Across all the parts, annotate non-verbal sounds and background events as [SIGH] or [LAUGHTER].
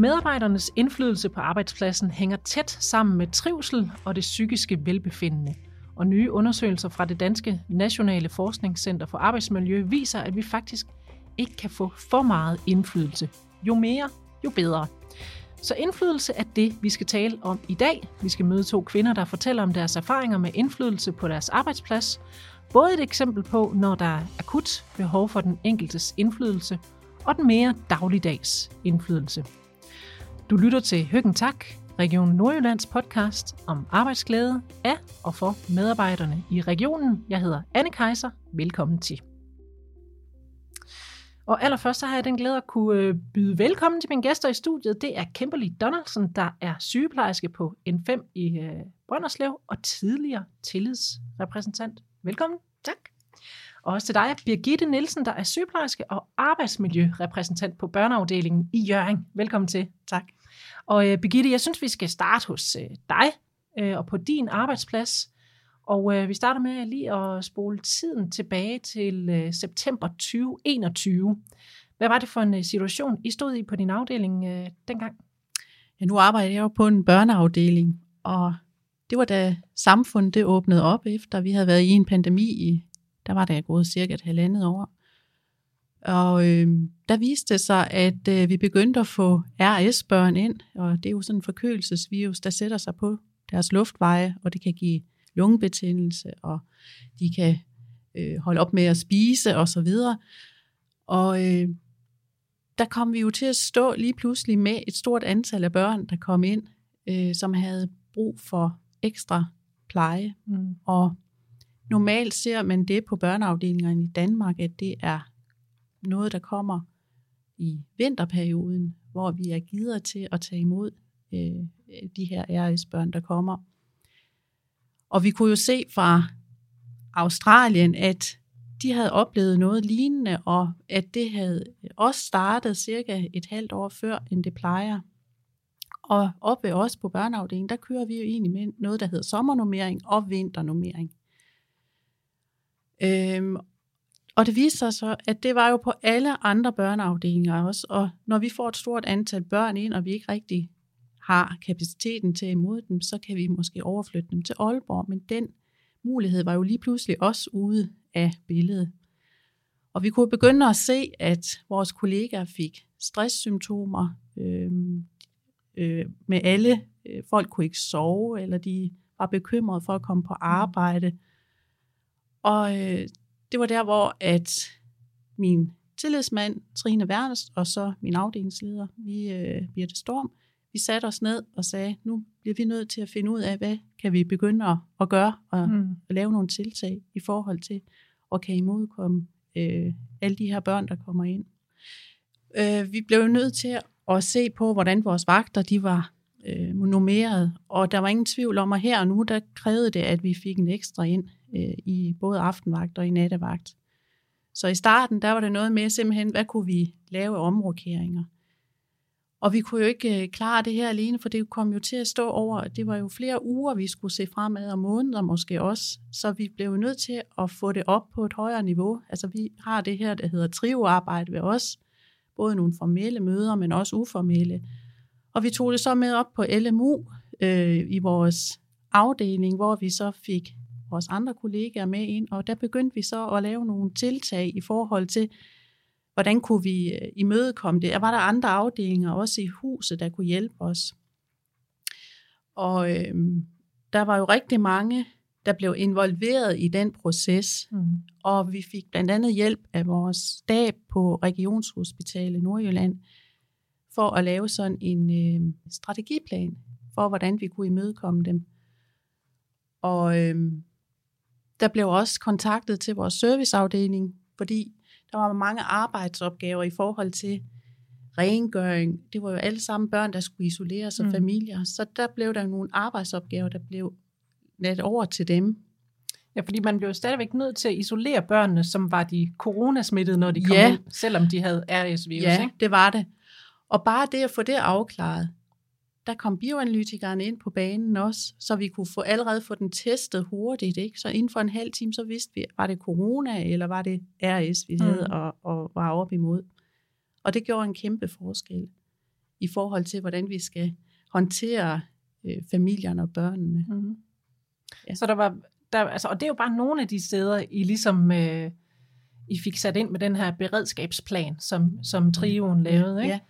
Medarbejdernes indflydelse på arbejdspladsen hænger tæt sammen med trivsel og det psykiske velbefindende. Og nye undersøgelser fra det danske Nationale Forskningscenter for Arbejdsmiljø viser, at vi faktisk ikke kan få for meget indflydelse. Jo mere, jo bedre. Så indflydelse er det, vi skal tale om i dag. Vi skal møde to kvinder, der fortæller om deres erfaringer med indflydelse på deres arbejdsplads. Både et eksempel på, når der er akut behov for den enkeltes indflydelse, og den mere dagligdags indflydelse. Du lytter til Høggen Tak, Region Nordjyllands podcast om arbejdsglæde af og for medarbejderne i regionen. Jeg hedder Anne Kejser. Velkommen til. Og allerførst så har jeg den glæde at kunne øh, byde velkommen til mine gæster i studiet. Det er Kimberly Donaldson, der er sygeplejerske på N5 i øh, Brønderslev og tidligere tillidsrepræsentant. Velkommen. Tak. Og også til dig, Birgitte Nielsen, der er sygeplejerske og arbejdsmiljørepræsentant på børneafdelingen i Jørgen. Velkommen til. Tak. Og øh, Birgitte, jeg synes, vi skal starte hos øh, dig øh, og på din arbejdsplads. Og øh, vi starter med lige at spole tiden tilbage til øh, september 2021. Hvad var det for en øh, situation, I stod i på din afdeling øh, dengang? Ja, nu arbejder jeg jo på en børneafdeling, og det var da samfundet det åbnede op, efter vi havde været i en pandemi i, der var der gået cirka et halvandet år. Og øh, der viste det sig, at øh, vi begyndte at få RS-børn ind, og det er jo sådan en forkølelsesvirus, der sætter sig på deres luftveje, og det kan give lungebetændelse, og de kan øh, holde op med at spise osv. Og, så og øh, der kom vi jo til at stå lige pludselig med et stort antal af børn, der kom ind, øh, som havde brug for ekstra pleje. Mm. Og normalt ser man det på børneafdelingerne i Danmark, at det er noget, der kommer i vinterperioden, hvor vi er givet til at tage imod øh, de her RS-børn, der kommer. Og vi kunne jo se fra Australien, at de havde oplevet noget lignende, og at det havde også startet cirka et halvt år før, end det plejer. Og op ved os på børneafdelingen, der kører vi jo egentlig med noget, der hedder sommernummering og vinternummering. Øhm, og det viste sig så, at det var jo på alle andre børneafdelinger også. Og når vi får et stort antal børn ind, og vi ikke rigtig har kapaciteten til imod dem, så kan vi måske overflytte dem til Aalborg. Men den mulighed var jo lige pludselig også ude af billedet. Og vi kunne begynde at se, at vores kollegaer fik stresssymptomer øh, øh, med alle. Øh, folk kunne ikke sove, eller de var bekymrede for at komme på arbejde. Og øh, det var der, hvor at min tillidsmand, Trine Wernes, og så min afdelingsleder, vi, øh, Birte Storm, vi satte os ned og sagde, nu bliver vi nødt til at finde ud af, hvad kan vi begynde at, at gøre, og mm. at lave nogle tiltag i forhold til at kan imodkomme øh, alle de her børn, der kommer ind. Øh, vi blev nødt til at se på, hvordan vores vagter de var øh, nummeret, og der var ingen tvivl om, at her og nu, der krævede det, at vi fik en ekstra ind øh, i både aftenvagt og i nattevagt. Så i starten, der var det noget med simpelthen, hvad kunne vi lave af omrokeringer? Og vi kunne jo ikke øh, klare det her alene, for det kom jo til at stå over, det var jo flere uger, vi skulle se fremad, og måneder måske også. Så vi blev nødt til at få det op på et højere niveau. Altså vi har det her, der hedder trioarbejde ved os. Både nogle formelle møder, men også uformelle. Og vi tog det så med op på LMU øh, i vores afdeling, hvor vi så fik vores andre kollegaer med ind, og der begyndte vi så at lave nogle tiltag i forhold til, hvordan kunne vi øh, imødekomme det? Var der andre afdelinger også i huset, der kunne hjælpe os? Og øh, der var jo rigtig mange, der blev involveret i den proces, mm. og vi fik blandt andet hjælp af vores stab på Regionshospitalet Nordjylland for at lave sådan en øh, strategiplan for, hvordan vi kunne imødekomme dem. Og øh, der blev også kontaktet til vores serviceafdeling, fordi der var mange arbejdsopgaver i forhold til rengøring. Det var jo alle sammen børn, der skulle isoleres som mm. familier. Så der blev der nogle arbejdsopgaver, der blev net over til dem. Ja, fordi man blev stadigvæk nødt til at isolere børnene, som var de coronasmittede, når de kom ja. ind, selvom de havde RS-virus. Ja, ikke? det var det. Og bare det at få det afklaret, der kom bioanalytikeren ind på banen også, så vi kunne få allerede få den testet hurtigt. Ikke? Så inden for en halv time, så vidste vi, var det corona, eller var det RS, vi havde mm. og, og var oppe imod. Og det gjorde en kæmpe forskel. i forhold til, hvordan vi skal håndtere øh, familierne og børnene. Mm-hmm. Ja. Så der var, der, altså, og det er jo bare nogle af de steder, I ligesom, øh, I fik sat ind med den her beredskabsplan, som, som trioen lavede, ikke? Ja.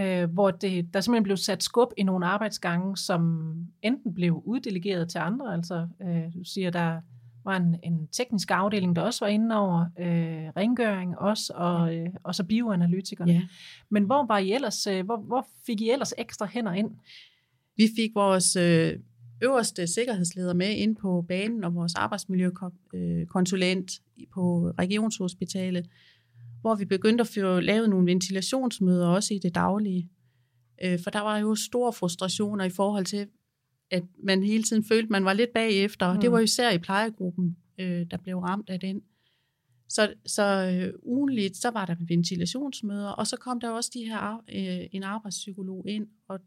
Øh, hvor det, der simpelthen blev sat skub i nogle arbejdsgange, som enten blev uddelegeret til andre, altså øh, du siger, der var en, en teknisk afdeling, der også var inde over, øh, rengøring også, og, øh, og så bioanalytikerne. Ja. Men hvor var I ellers, øh, hvor, hvor fik I ellers ekstra hænder ind? Vi fik vores øh, øverste sikkerhedsleder med ind på banen, og vores arbejdsmiljøkonsulent på Regionshospitalet, hvor vi begyndte at få lavet nogle ventilationsmøder også i det daglige. Øh, for der var jo store frustrationer i forhold til, at man hele tiden følte, man var lidt bagefter, og mm. det var især i plejegruppen, øh, der blev ramt af den. Så, så øh, ugenligt, så var der ventilationsmøder, og så kom der også de her, øh, en arbejdspsykolog ind, og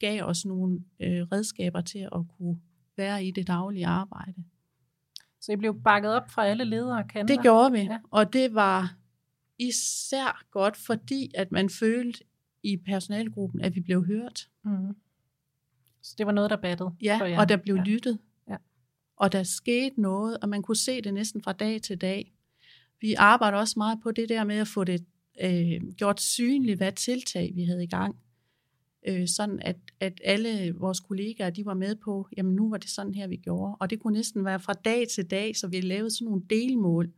gav os nogle øh, redskaber til at kunne være i det daglige arbejde. Så I blev bakket op fra alle ledere kanter? Det gjorde vi, ja. og det var især godt, fordi at man følte i personalgruppen, at vi blev hørt. Mm. Så det var noget, der battede Ja, for jer. og der blev ja. lyttet. Ja. Og der skete noget, og man kunne se det næsten fra dag til dag. Vi arbejder også meget på det der med at få det øh, gjort synligt, hvad tiltag vi havde i gang. Øh, sådan at, at alle vores kollegaer, de var med på, jamen nu var det sådan her, vi gjorde. Og det kunne næsten være fra dag til dag, så vi lavede sådan nogle delmål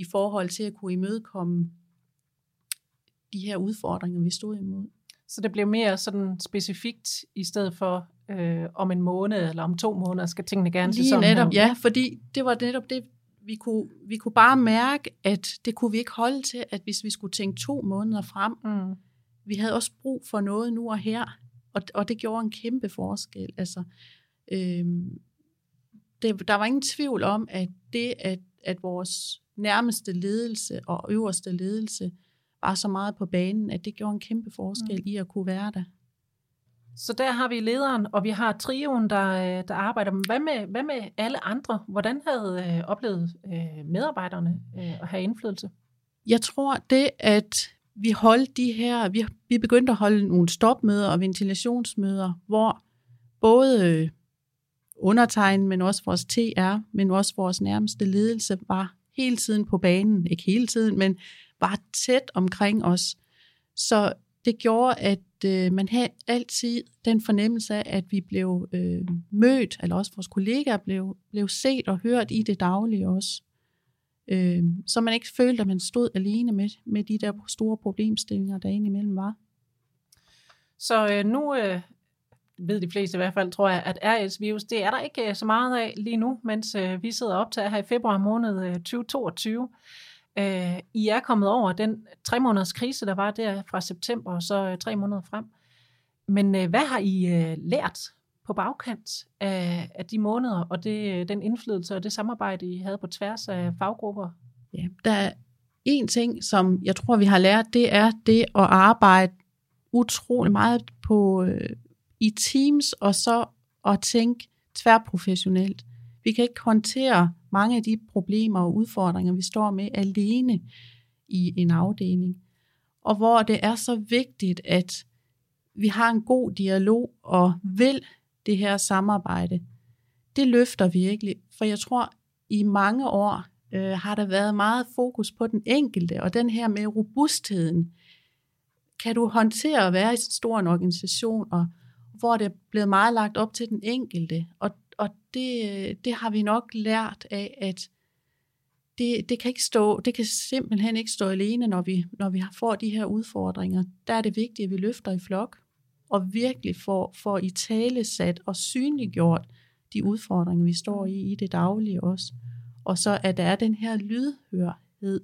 i forhold til at kunne imødekomme de her udfordringer, vi stod imod. Så det blev mere sådan specifikt, i stedet for øh, om en måned eller om to måneder skal tingene gerne se sådan netop. Ja, fordi det var netop det, vi kunne, vi kunne bare mærke, at det kunne vi ikke holde til, at hvis vi skulle tænke to måneder frem, mm. vi havde også brug for noget nu og her, og, og det gjorde en kæmpe forskel. Altså, øh, det, der var ingen tvivl om, at det, at, at vores nærmeste ledelse og øverste ledelse var så meget på banen, at det gjorde en kæmpe forskel mm. i at kunne være der. Så der har vi lederen, og vi har trioen, der, øh, der arbejder. Hvad med, hvad med alle andre? Hvordan havde øh, oplevet øh, medarbejderne øh, at have indflydelse? Jeg tror det, at vi holdt de her, vi, vi begyndte at holde nogle stopmøder og ventilationsmøder, hvor både øh, undertegn, men også vores TR, men også vores nærmeste ledelse var hele tiden på banen. Ikke hele tiden, men var tæt omkring os. Så det gjorde, at øh, man havde altid den fornemmelse af, at vi blev øh, mødt, eller også vores kollegaer blev, blev set og hørt i det daglige også. Øh, så man ikke følte, at man stod alene med, med de der store problemstillinger, der indimellem var. Så øh, nu øh, ved de fleste i hvert fald, tror jeg, at RS-virus, det er der ikke øh, så meget af lige nu, mens øh, vi sidder op til her i februar måned øh, 2022. Øh, I er kommet over den tre måneders krise, der var der fra september og så øh, tre måneder frem. Men øh, hvad har I øh, lært på bagkant af, af de måneder og det, øh, den indflydelse og det samarbejde, I havde på tværs af faggrupper? Ja, der er en ting, som jeg tror, vi har lært, det er det at arbejde utrolig meget på øh, i teams og så at tænke tværprofessionelt. Vi kan ikke håndtere mange af de problemer og udfordringer, vi står med alene i en afdeling. Og hvor det er så vigtigt, at vi har en god dialog og vil det her samarbejde. Det løfter virkelig, for jeg tror, i mange år øh, har der været meget fokus på den enkelte, og den her med robustheden. Kan du håndtere at være i så stor en organisation, og hvor det er blevet meget lagt op til den enkelte, og og det, det har vi nok lært af, at det, det, kan ikke stå, det kan simpelthen ikke stå alene, når vi, når vi får de her udfordringer. Der er det vigtigt, at vi løfter i flok, og virkelig får, får i tale sat og synliggjort de udfordringer, vi står i i det daglige også. Og så at der er den her lydhørhed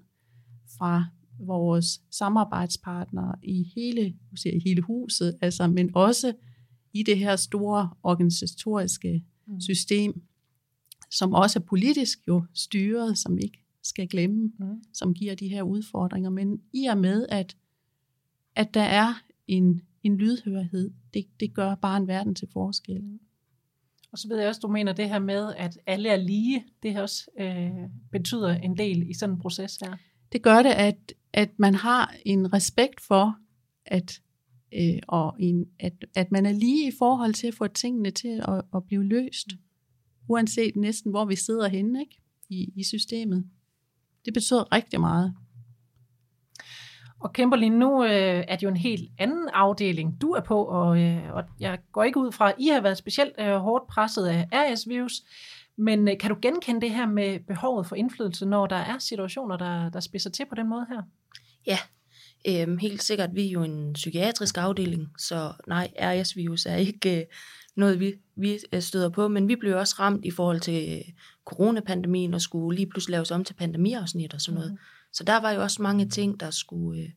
fra vores samarbejdspartnere i hele, siger, hele huset, altså, men også i det her store organisatoriske mm. system, som også er politisk jo styret, som ikke skal glemme, mm. som giver de her udfordringer. Men i og med, at, at der er en, en lydhørhed, det, det gør bare en verden til forskel. Mm. Og så ved jeg også, du mener det her med, at alle er lige, det her også øh, betyder en del i sådan en proces her. Det gør det, at, at man har en respekt for, at øh, og en, at, at man er lige i forhold til at få tingene til at, at blive løst, uanset næsten hvor vi sidder henne ikke? I, i systemet. Det betyder rigtig meget. Og Kimberly, nu øh, er det jo en helt anden afdeling, du er på, og, øh, og jeg går ikke ud fra, at I har været specielt øh, hårdt presset af RS-virus, men øh, kan du genkende det her med behovet for indflydelse, når der er situationer, der, der spidser til på den måde her? Ja, øh, helt sikkert. Vi er jo en psykiatrisk afdeling, så nej, RS-virus er ikke øh, noget, vi, vi øh, støder på, men vi blev også ramt i forhold til øh, coronapandemien og skulle lige pludselig laves om til pandemiafsnit og sådan noget. Mm. Så der var jo også mange ting, der skulle, øh,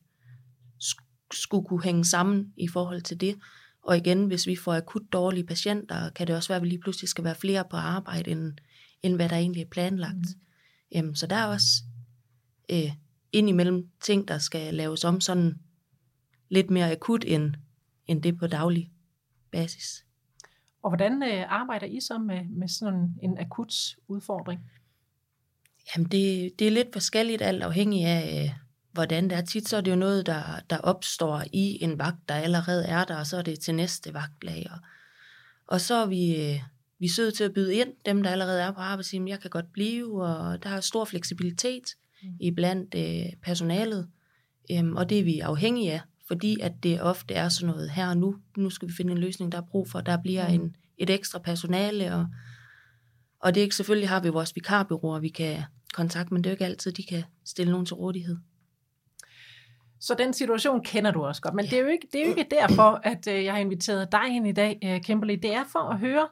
skulle kunne hænge sammen i forhold til det. Og igen, hvis vi får akut dårlige patienter, kan det også være, at vi lige pludselig skal være flere på arbejde, end, end hvad der egentlig er planlagt. Mm. Jamen, så der er også øh, indimellem ting, der skal laves om sådan lidt mere akut, end, end det på daglig basis. Og hvordan øh, arbejder I så med, med sådan en akut udfordring? Jamen, det, det er lidt forskelligt, alt afhængig af, øh, hvordan det er. Tit så er det jo noget, der, der opstår i en vagt, der allerede er der, og så er det til næste vagtlag. Og, og så er vi, øh, vi søde til at byde ind, dem der allerede er på arbejde, jeg kan godt blive, og der er stor fleksibilitet mm. i blandt øh, personalet, øhm, og det er vi afhængige af, fordi at det ofte er sådan noget her og nu, nu skal vi finde en løsning, der er brug for, der bliver mm. en, et ekstra personale, og, og det er ikke, selvfølgelig har vi vores vikarbyråer, vi kan kontakte, men det er jo ikke altid, de kan stille nogen til rådighed. Så den situation kender du også godt, men ja. det, er jo ikke, det er jo ikke derfor, at øh, jeg har inviteret dig ind i dag, øh, Kimberly. Det er for at høre,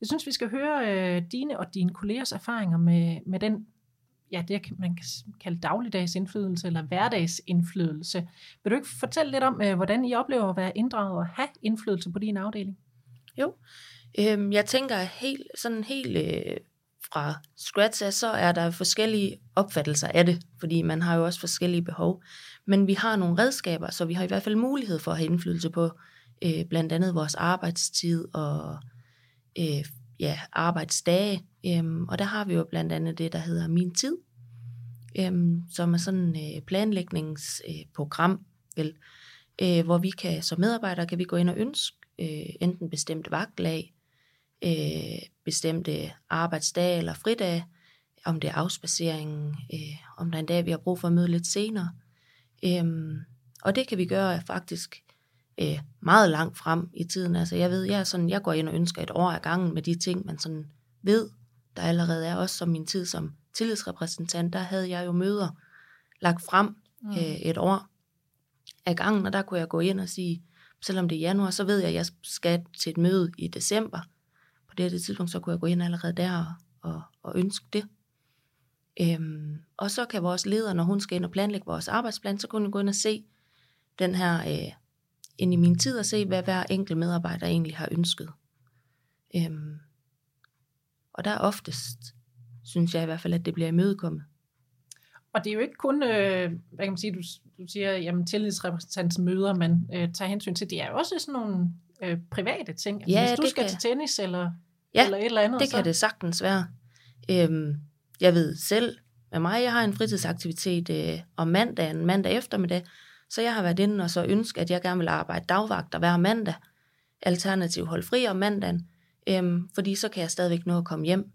jeg synes, vi skal høre øh, dine og dine kollegers erfaringer med, med den, ja, det man kan kalde dagligdags indflydelse eller hverdagsindflydelse. Vil du ikke fortælle lidt om, øh, hvordan I oplever at være inddraget og have indflydelse på din afdeling? Jo, øhm, jeg tænker helt, sådan helt øh, fra scratch af, så er der forskellige opfattelser af det, fordi man har jo også forskellige behov. Men vi har nogle redskaber, så vi har i hvert fald mulighed for at have indflydelse på øh, blandt andet vores arbejdstid og øh, ja, arbejdsdage. Øhm, og der har vi jo blandt andet det, der hedder Min Tid, øhm, som er sådan et øh, planlægningsprogram, øh, vel, øh, hvor vi kan som medarbejdere kan vi gå ind og ønske øh, enten bestemte vagtlag, øh, bestemte arbejdsdage eller fridage, om det er afspacering, øh, om der er en dag, vi har brug for at møde lidt senere. Øhm, og det kan vi gøre faktisk øh, meget langt frem i tiden. Altså jeg ved, jeg, er sådan, jeg går ind og ønsker et år ad gangen med de ting, man sådan ved, der allerede er. Også som min tid som tillidsrepræsentant, der havde jeg jo møder lagt frem mm. øh, et år ad gangen, og der kunne jeg gå ind og sige, selvom det er januar, så ved jeg, at jeg skal til et møde i december. På det tidspunkt, så kunne jeg gå ind allerede der og, og, og ønske det. Øhm, og så kan vores leder, når hun skal ind og planlægge vores arbejdsplan, så kunne hun gå ind og se den her, øh, ind i min tid, og se, hvad hver enkelt medarbejder egentlig har ønsket. Øhm, og der er oftest, synes jeg i hvert fald, at det bliver imødekommet. Og det er jo ikke kun, øh, hvad kan man sige, du, du siger, jamen tillidsrepræsentantsmøder, man øh, tager hensyn til. Det er jo også sådan nogle øh, private ting. Altså, ja, hvis du skal kan... til tennis eller, ja, eller et eller andet. det så... kan det sagtens være. Øhm, jeg ved selv med mig, jeg har en fritidsaktivitet øh, om mandagen, mandag eftermiddag, så jeg har været inde og så ønsket, at jeg gerne vil arbejde dagvagter hver mandag, alternativ hold fri om mandagen, øhm, fordi så kan jeg stadigvæk nå at komme hjem.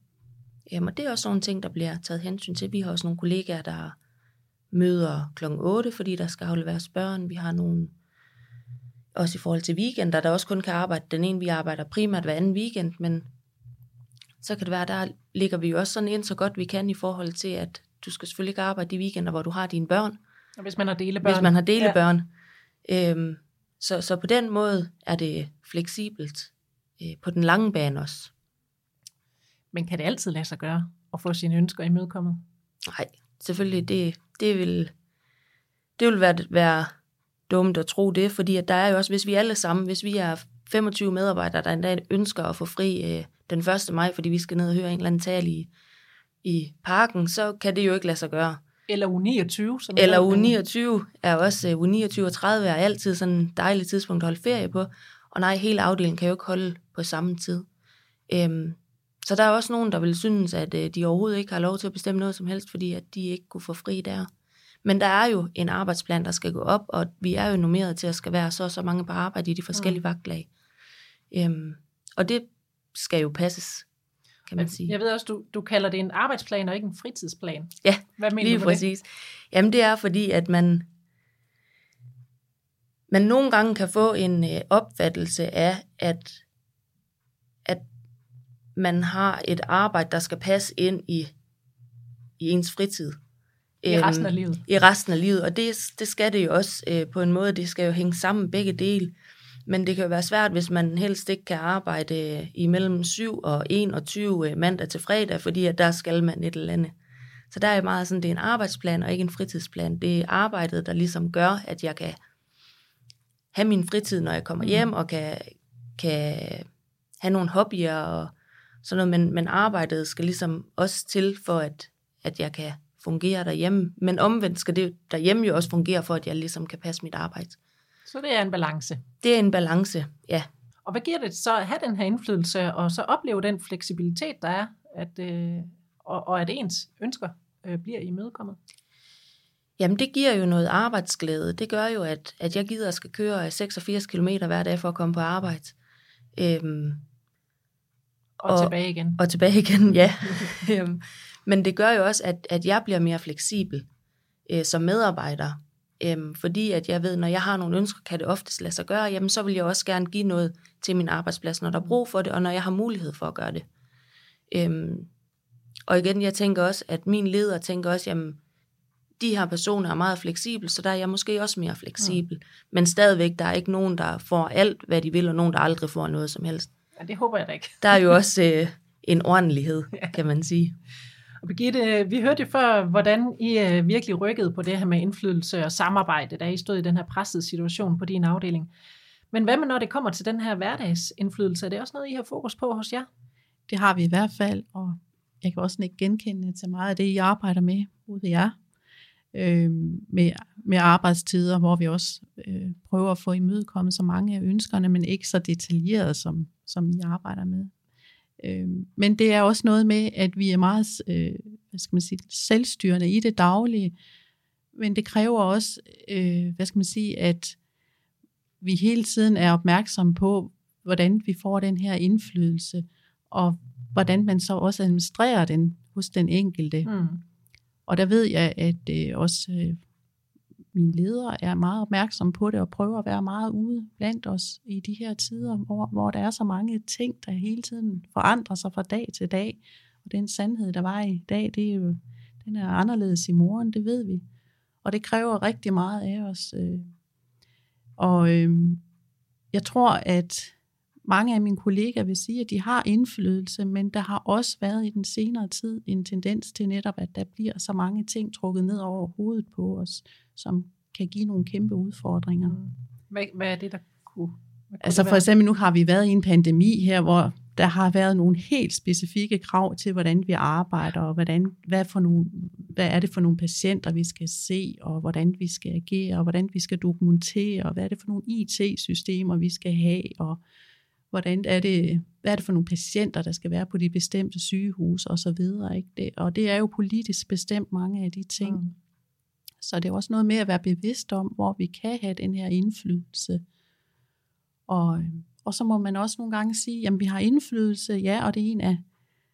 Øhm, og det er også nogle ting, der bliver taget hensyn til. Vi har også nogle kollegaer, der møder kl. 8, fordi der skal afleveres børn. Vi har nogle, også i forhold til weekender, der også kun kan arbejde. Den ene, vi arbejder primært hver anden weekend, men så kan det være, der ligger vi jo også sådan ind så godt vi kan i forhold til, at du skal selvfølgelig ikke arbejde de weekender, hvor du har dine børn. Og hvis man har delebørn. Hvis man har delebørn. Ja. Øhm, så, så på den måde er det fleksibelt. Øh, på den lange bane også. Men kan det altid lade sig gøre at få sine ønsker imødekommet? Nej, selvfølgelig. Det, det vil, det vil være, være dumt at tro det, fordi at der er jo også, hvis vi alle sammen, hvis vi er 25 medarbejdere, der endda ønsker at få fri øh, den 1. maj, fordi vi skal ned og høre en eller anden tale i, i parken, så kan det jo ikke lade sig gøre. Eller u 29. Som Eller u 29 er også, uh, u 29 og 30 er altid sådan en dejlig tidspunkt at holde ferie på. Og nej, hele afdelingen kan jo ikke holde på samme tid. Um, så der er også nogen, der vil synes, at uh, de overhovedet ikke har lov til at bestemme noget som helst, fordi at de ikke kunne få fri der. Men der er jo en arbejdsplan, der skal gå op, og vi er jo nummeret til at skal være så og så mange på arbejde i de forskellige mm. vagtlag. Øhm, og det skal jo passes, kan man sige. Jeg ved også, du, du kalder det en arbejdsplan og ikke en fritidsplan. Ja, Hvad mener lige du med præcis. Det? Jamen det er fordi, at man, man nogle gange kan få en øh, opfattelse af, at, at man har et arbejde, der skal passe ind i, i ens fritid. I resten af livet. I resten af livet, og det, det skal det jo også øh, på en måde, det skal jo hænge sammen begge dele. Men det kan jo være svært, hvis man helst ikke kan arbejde øh, imellem 7 og 21 øh, mandag til fredag, fordi at der skal man et eller andet. Så der er meget sådan, det er en arbejdsplan og ikke en fritidsplan. Det er arbejdet, der ligesom gør, at jeg kan have min fritid, når jeg kommer mm. hjem, og kan, kan have nogle hobbyer og sådan noget, men, men arbejdet skal ligesom også til for, at, at jeg kan fungere derhjemme. Men omvendt skal det derhjemme jo også fungere for, at jeg ligesom kan passe mit arbejde. Så det er en balance. Det er en balance, ja. Og hvad giver det så at have den her indflydelse, og så opleve den fleksibilitet, der er, at, øh, og, og at ens ønsker øh, bliver imødekommet? Jamen det giver jo noget arbejdsglæde. Det gør jo, at, at jeg gider at skal køre 86 km hver dag for at komme på arbejde. Øhm, og, og tilbage igen. Og tilbage igen, [LAUGHS] ja. Øhm, men det gør jo også, at, at jeg bliver mere fleksibel øh, som medarbejder. Øhm, fordi at jeg ved, når jeg har nogle ønsker, kan det oftest lade sig gøre, jamen så vil jeg også gerne give noget til min arbejdsplads, når der er brug for det, og når jeg har mulighed for at gøre det. Øhm, og igen, jeg tænker også, at min leder tænker også, jamen, de her personer er meget fleksible, så der er jeg måske også mere fleksibel. Mm. Men stadigvæk, der er ikke nogen, der får alt, hvad de vil, og nogen, der aldrig får noget som helst. Ja, det håber jeg da ikke. Der er jo [LAUGHS] også øh, en ordentlighed, ja. kan man sige. Og Birgitte, vi hørte jo før, hvordan I øh, virkelig rykkede på det her med indflydelse og samarbejde, da I stod i den her pressede situation på din afdeling. Men hvad med, når det kommer til den her hverdagsindflydelse? Er det også noget, I har fokus på hos jer? Det har vi i hvert fald, og jeg kan også ikke genkende til meget af det, I arbejder med ude ved jer. Øh, med, med arbejdstider, hvor vi også øh, prøver at få imødekommet så mange af ønskerne, men ikke så detaljeret, som, som I arbejder med. Øh, men det er også noget med, at vi er meget øh, hvad skal man sige, selvstyrende i det daglige, men det kræver også, øh, hvad skal man sige, at vi hele tiden er opmærksomme på, hvordan vi får den her indflydelse, og hvordan man så også administrerer den hos den enkelte. Mm. Og der ved jeg, at øh, også øh, mine ledere er meget opmærksomme på det og prøver at være meget ude blandt os i de her tider, hvor, hvor der er så mange ting, der hele tiden forandrer sig fra dag til dag. Og den sandhed, der var i dag, det er jo, den er anderledes i morgen, det ved vi. Og det kræver rigtig meget af os. Øh. Og øh, jeg tror, at mange af mine kollegaer vil sige, at de har indflydelse, men der har også været i den senere tid en tendens til netop, at der bliver så mange ting trukket ned over hovedet på os, som kan give nogle kæmpe udfordringer. Mm. Hvad, hvad er det, der kunne... kunne altså for eksempel nu har vi været i en pandemi her, hvor der har været nogle helt specifikke krav til, hvordan vi arbejder, og hvordan, hvad, for nogle, hvad er det for nogle patienter, vi skal se, og hvordan vi skal agere, og hvordan vi skal dokumentere, og hvad er det for nogle IT-systemer, vi skal have, og hvordan er det, hvad er det for nogle patienter, der skal være på de bestemte sygehuse og så videre. Ikke? Det, og det er jo politisk bestemt mange af de ting. Mm. Så det er også noget med at være bevidst om, hvor vi kan have den her indflydelse. Og, og så må man også nogle gange sige, at vi har indflydelse, ja, og det er en af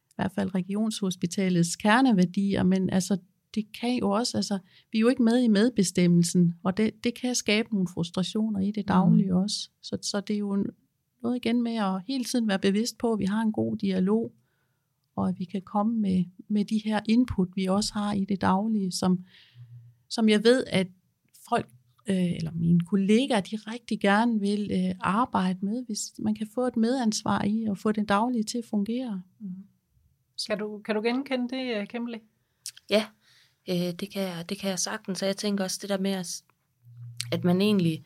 i hvert fald regionshospitalets kerneværdier, men altså det kan jo også, altså, vi er jo ikke med i medbestemmelsen, og det, det kan skabe nogle frustrationer i det daglige mm. også. Så, så det er jo noget igen med at hele tiden være bevidst på, at vi har en god dialog, og at vi kan komme med, med de her input, vi også har i det daglige, som, som jeg ved, at folk, øh, eller mine kollegaer, de rigtig gerne vil øh, arbejde med, hvis man kan få et medansvar i at få det daglige til at fungere. Mm. Kan, du, kan du genkende det, øh, Kimberly? Ja, øh, det, kan jeg, det kan jeg sagtens, så jeg tænker også det der med, at, at man egentlig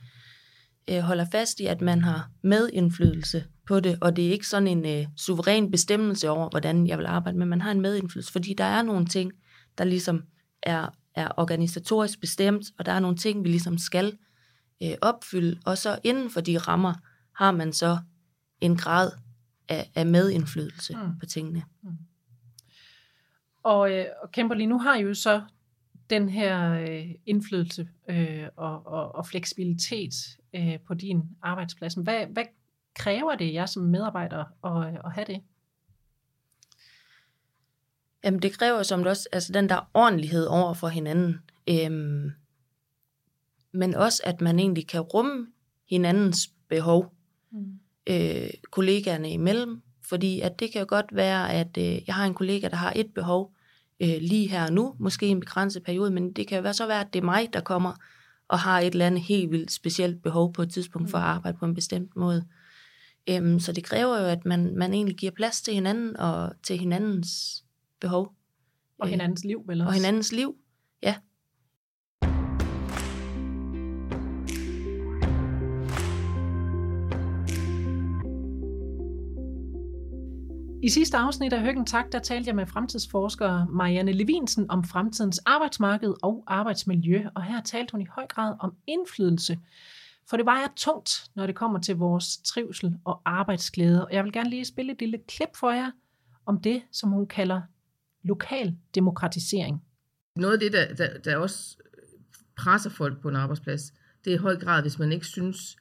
øh, holder fast i, at man har medindflydelse på det, og det er ikke sådan en øh, suveræn bestemmelse over, hvordan jeg vil arbejde, men man har en medindflydelse, fordi der er nogle ting, der ligesom er, er organisatorisk bestemt, og der er nogle ting, vi ligesom skal øh, opfylde, og så inden for de rammer har man så en grad af, af medindflydelse mm. på tingene. Mm. Og, øh, og Kimberly, nu har I jo så den her øh, indflydelse øh, og, og, og fleksibilitet øh, på din arbejdsplads. Hvad, hvad kræver det jer som medarbejder at, at have det? Jamen det kræver som det også, altså den der ordentlighed over for hinanden. Øhm, men også at man egentlig kan rumme hinandens behov, mm. øh, kollegaerne imellem. Fordi at det kan jo godt være, at øh, jeg har en kollega, der har et behov øh, lige her og nu, måske i en begrænset periode, men det kan jo så være, at det er mig, der kommer og har et eller andet helt vildt specielt behov på et tidspunkt for at mm. arbejde på en bestemt måde. Øhm, så det kræver jo, at man, man egentlig giver plads til hinanden og til hinandens behov. Og hinandens liv, vel også? Og hinandens liv, ja. I sidste afsnit af Høggen Tak, der talte jeg med fremtidsforsker Marianne Levinsen om fremtidens arbejdsmarked og arbejdsmiljø, og her talte hun i høj grad om indflydelse. For det vejer tungt, når det kommer til vores trivsel og arbejdsglæde, og jeg vil gerne lige spille et lille klip for jer om det, som hun kalder lokal demokratisering. Noget af det, der, der, der også presser folk på en arbejdsplads, det er i høj grad, hvis man ikke synes,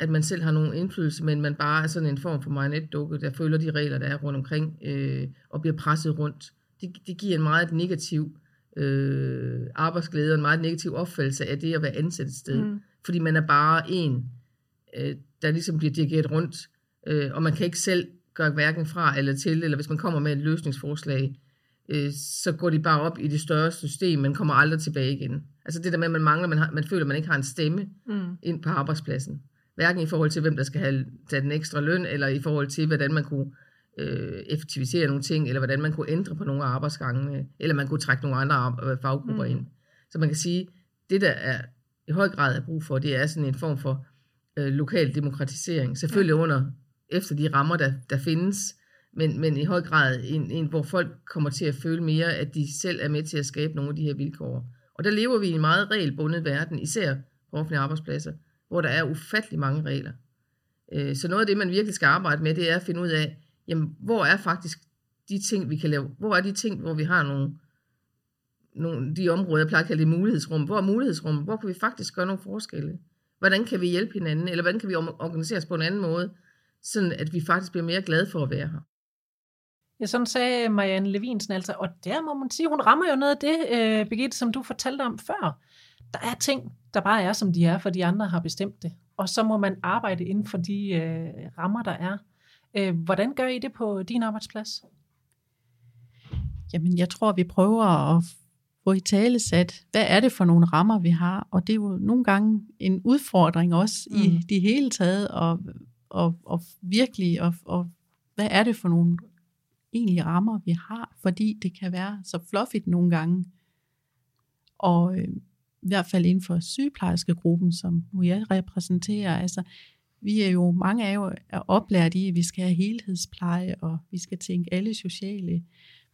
at man selv har nogen indflydelse, men man bare er sådan en form for marionetdukke, der følger de regler, der er rundt omkring, øh, og bliver presset rundt. Det, det giver en meget negativ øh, arbejdsglæde og en meget negativ opfattelse af det at være ansat et sted. Mm. Fordi man er bare en, øh, der ligesom bliver dirigeret rundt, øh, og man kan ikke selv gøre hverken fra eller til, eller hvis man kommer med et løsningsforslag, øh, så går de bare op i det større system, men kommer aldrig tilbage igen. Altså det der med, at man mangler, man, har, man føler, at man ikke har en stemme mm. ind på arbejdspladsen. Hverken i forhold til, hvem der skal have tage den ekstra løn, eller i forhold til, hvordan man kunne øh, effektivisere nogle ting, eller hvordan man kunne ændre på nogle af arbejdsgangene, eller man kunne trække nogle andre øh, faggrupper mm. ind. Så man kan sige, det der er i høj grad er brug for, det er sådan en form for øh, lokal demokratisering. Selvfølgelig ja. under, efter de rammer, der, der findes, men, men i høj grad en, en, hvor folk kommer til at føle mere, at de selv er med til at skabe nogle af de her vilkår. Og der lever vi i en meget regelbundet verden, især på offentlige arbejdspladser, hvor der er ufattelig mange regler. Øh, så noget af det, man virkelig skal arbejde med, det er at finde ud af, jamen, hvor er faktisk de ting, vi kan lave, hvor er de ting, hvor vi har nogle, nogle de områder, jeg plejer at kalde det mulighedsrum, hvor er mulighedsrum, hvor kan vi faktisk gøre nogle forskelle? Hvordan kan vi hjælpe hinanden, eller hvordan kan vi organisere os på en anden måde, sådan at vi faktisk bliver mere glade for at være her? Ja, sådan sagde Marianne Levinsen altså, og der må man sige, hun rammer jo noget af det, øh, Birgitte, som du fortalte om før. Der er ting, der bare er, som de er, for de andre har bestemt det. Og så må man arbejde inden for de øh, rammer, der er. Øh, hvordan gør I det på din arbejdsplads? Jamen, jeg tror, vi prøver at få i tale sat, hvad er det for nogle rammer, vi har? Og det er jo nogle gange en udfordring også mm. i det hele taget, og, og, og virkelig, og, og hvad er det for nogle egentlig rammer, vi har, fordi det kan være så fluffigt nogle gange. Og øh, i hvert fald inden for sygeplejerskegruppen, som nu jeg repræsenterer, altså vi er jo, mange af jo er oplært i, at vi skal have helhedspleje, og vi skal tænke alle sociale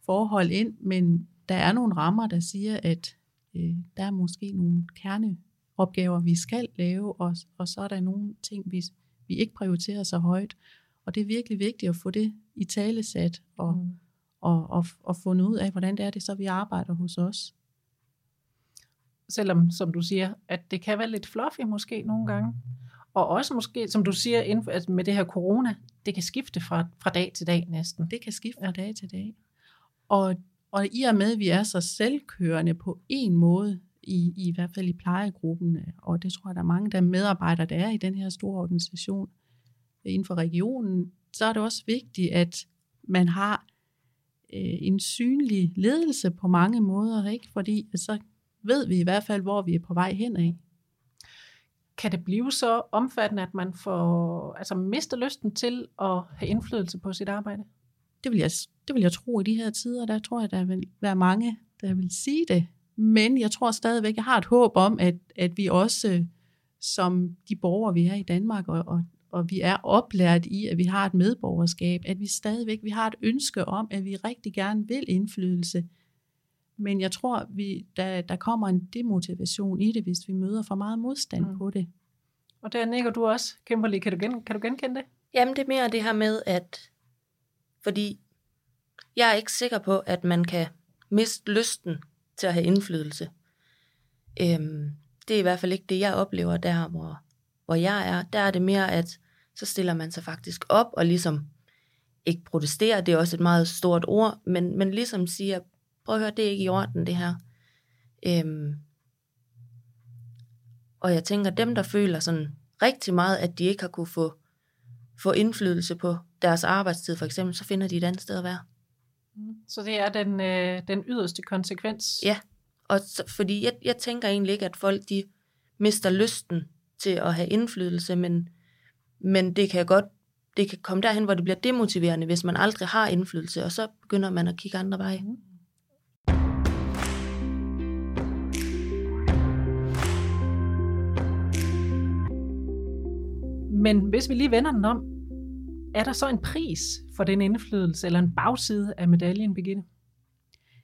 forhold ind, men der er nogle rammer, der siger, at øh, der er måske nogle kerneopgaver, vi skal lave, og, og så er der nogle ting, vi, vi ikke prioriterer så højt. Og det er virkelig vigtigt at få det i talesat og, mm. og, og, og fundet ud af, hvordan det er det så, vi arbejder hos os. Selvom, som du siger, at det kan være lidt fluffy måske nogle gange. Og også måske, som du siger, inden for, at med det her corona, det kan skifte fra, fra dag til dag næsten. Det kan skifte fra dag til dag. Og, og i og med, at vi er så selvkørende på en måde, i, i hvert fald i plejegruppen, og det tror jeg, der er mange der medarbejdere, der er i den her store organisation inden for regionen, så er det også vigtigt, at man har øh, en synlig ledelse på mange måder, ikke? fordi så ved vi i hvert fald, hvor vi er på vej hen af. Kan det blive så omfattende, at man får, altså mister lysten til at have indflydelse på sit arbejde? Det vil, jeg, det vil jeg tro i de her tider, der tror jeg, der vil være mange, der vil sige det. Men jeg tror stadigvæk, jeg har et håb om, at, at vi også som de borgere, vi er i Danmark, og, og og vi er oplært i, at vi har et medborgerskab, at vi stadigvæk vi har et ønske om, at vi rigtig gerne vil indflydelse. Men jeg tror, vi, der, der kommer en demotivation i det, hvis vi møder for meget modstand mm. på det. Og der nikker du også, Kimberly. Kan du, gen, kan du genkende det? Jamen, det er mere det her med, at fordi jeg er ikke sikker på, at man kan miste lysten til at have indflydelse. Øhm, det er i hvert fald ikke det, jeg oplever der, hvor, hvor jeg er. Der er det mere, at så stiller man sig faktisk op og ligesom ikke protesterer, det er også et meget stort ord, men, men ligesom siger, prøv at høre, det er ikke i orden det her. Øhm, og jeg tænker, dem der føler sådan rigtig meget, at de ikke har kunne få, få indflydelse på deres arbejdstid for eksempel, så finder de et andet sted at være. Så det er den, øh, den yderste konsekvens? Ja, og så, fordi jeg, jeg tænker egentlig ikke, at folk de mister lysten til at have indflydelse, men, men det kan godt det kan komme derhen, hvor det bliver demotiverende, hvis man aldrig har indflydelse, og så begynder man at kigge andre veje. Mm. Men hvis vi lige vender den om, er der så en pris for den indflydelse, eller en bagside af medaljen, Birgitte?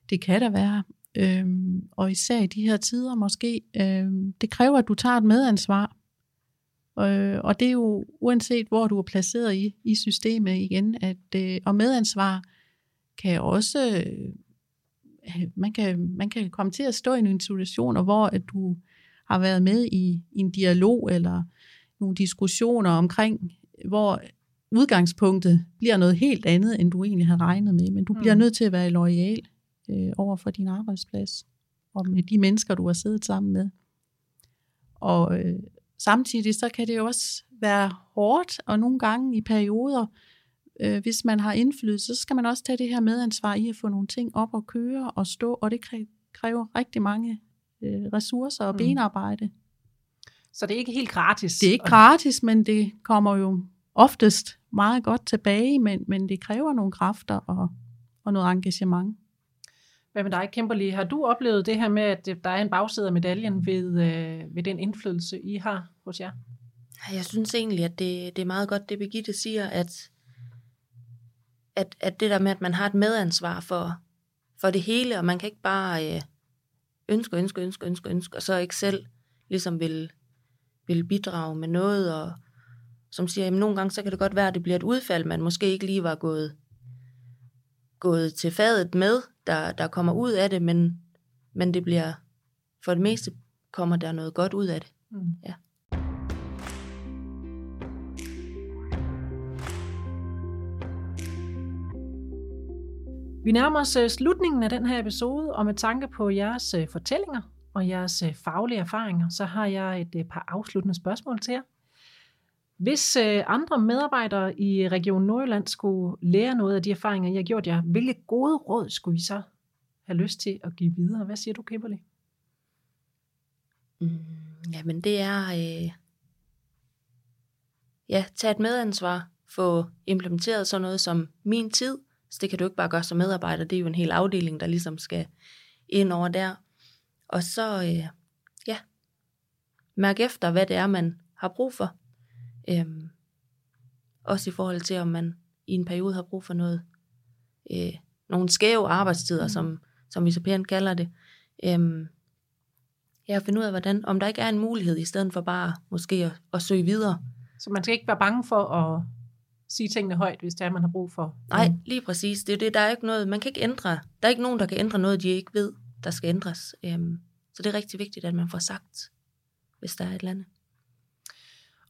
Det kan der være. Øhm, og især i de her tider måske. Øhm, det kræver, at du tager et medansvar. Øh, og det er jo uanset, hvor du er placeret i, i systemet igen. At, øh, og medansvar kan også... Øh, man, kan, man kan komme til at stå i en situation, hvor at du har været med i, i en dialog eller nogle diskussioner omkring, hvor udgangspunktet bliver noget helt andet, end du egentlig havde regnet med. Men du bliver mm. nødt til at være lojal øh, over for din arbejdsplads og med de mennesker, du har siddet sammen med. Og øh, samtidig så kan det jo også være hårdt, og nogle gange i perioder, øh, hvis man har indflydelse, så skal man også tage det her medansvar i at få nogle ting op og køre og stå, og det kræver rigtig mange øh, ressourcer og mm. Så det er ikke helt gratis? Det er ikke gratis, men det kommer jo oftest meget godt tilbage, men, men det kræver nogle kræfter og, og noget engagement. Hvad med dig, Kimberly? Har du oplevet det her med, at der er en bagside af medaljen ved, øh, ved den indflydelse, I har hos jer? Jeg synes egentlig, at det, det er meget godt, det Birgitte siger, at, at, at det der med, at man har et medansvar for, for det hele, og man kan ikke bare øh, ønske, ønske, ønske, ønske, ønske, og så ikke selv ligesom vil, vil bidrage med noget, og som siger, at nogle gange så kan det godt være, at det bliver et udfald, man måske ikke lige var gået, gået til fadet med, der, der kommer ud af det, men, men det bliver, for det meste kommer der noget godt ud af det. Mm. Ja. Vi nærmer os øh, slutningen af den her episode, og med tanke på jeres øh, fortællinger og jeres øh, faglige erfaringer, så har jeg et øh, par afsluttende spørgsmål til jer. Hvis øh, andre medarbejdere i Region Nordjylland skulle lære noget af de erfaringer, I har gjort jer, hvilke gode råd skulle I så have lyst til at give videre? Hvad siger du, Kimberly? Mm, jamen det er, øh, ja, tage et medansvar, få implementeret sådan noget som min tid, så det kan du ikke bare gøre som medarbejder, det er jo en hel afdeling, der ligesom skal ind over der. Og så, øh, ja, mærk efter, hvad det er, man har brug for. Øhm, også i forhold til, om man i en periode har brug for noget, øh, nogle skæve arbejdstider, mm. som, som vi så pænt kalder det. Øhm, jeg har fundet ud af, hvordan, om der ikke er en mulighed, i stedet for bare måske at, at søge videre. Så man skal ikke være bange for at sige tingene højt, hvis det er, man har brug for. Nej, lige præcis. Det er det. Der er ikke noget, man kan ikke ændre. Der er ikke nogen, der kan ændre noget, de ikke ved, der skal ændres. Øhm, så det er rigtig vigtigt, at man får sagt, hvis der er et eller andet.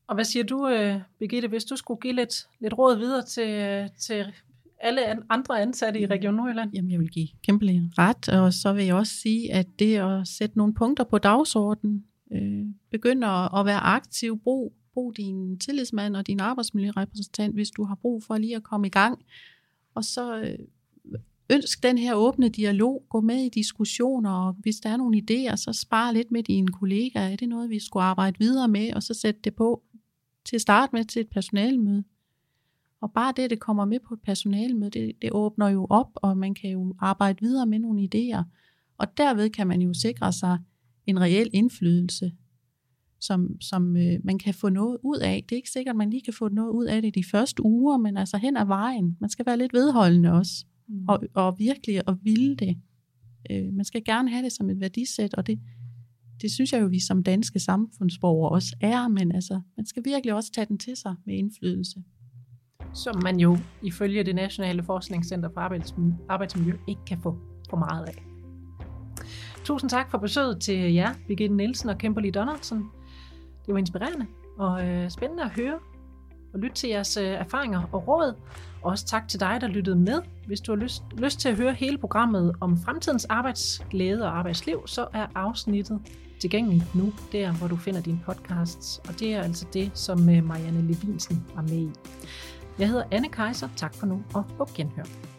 Og hvad siger du, øh, Birgitte, hvis du skulle give lidt, lidt råd videre til, øh, til alle andre ansatte i Region Nordjylland? Jamen, jeg vil give kæmpe ret, og så vil jeg også sige, at det at sætte nogle punkter på dagsordenen, øh, begynde at være aktiv, brug, brug din tillidsmand og din arbejdsmiljørepræsentant, hvis du har brug for lige at komme i gang, og så øh, ønsk den her åbne dialog, gå med i diskussioner, og hvis der er nogle idéer, så spar lidt med dine kollegaer. Er det noget, vi skulle arbejde videre med, og så sætte det på til at starte med til et personalemøde? Og bare det, det kommer med på et personalemøde, det, det åbner jo op, og man kan jo arbejde videre med nogle idéer. Og derved kan man jo sikre sig en reel indflydelse, som, som øh, man kan få noget ud af. Det er ikke sikkert, at man lige kan få noget ud af det de første uger, men altså hen ad vejen. Man skal være lidt vedholdende også, mm. og, og virkelig at ville det. Øh, man skal gerne have det som et værdisæt, og det, det synes jeg jo, vi som danske samfundsborgere også er, men altså, man skal virkelig også tage den til sig med indflydelse. Som man jo ifølge det Nationale Forskningscenter for Arbejdsmiljø ikke kan få for meget af. Tusind tak for besøget til jer, Birgitte Nielsen og Kimberly Donaldson. Det var inspirerende og øh, spændende at høre og lytte til jeres øh, erfaringer og råd. Og også tak til dig, der lyttede med. Hvis du har lyst, lyst til at høre hele programmet om fremtidens arbejdsglæde og arbejdsliv, så er afsnittet tilgængeligt nu, der hvor du finder dine podcasts. Og det er altså det, som øh, Marianne Levinsen var med i. Jeg hedder Anne Kaiser. Tak for nu og på genhør.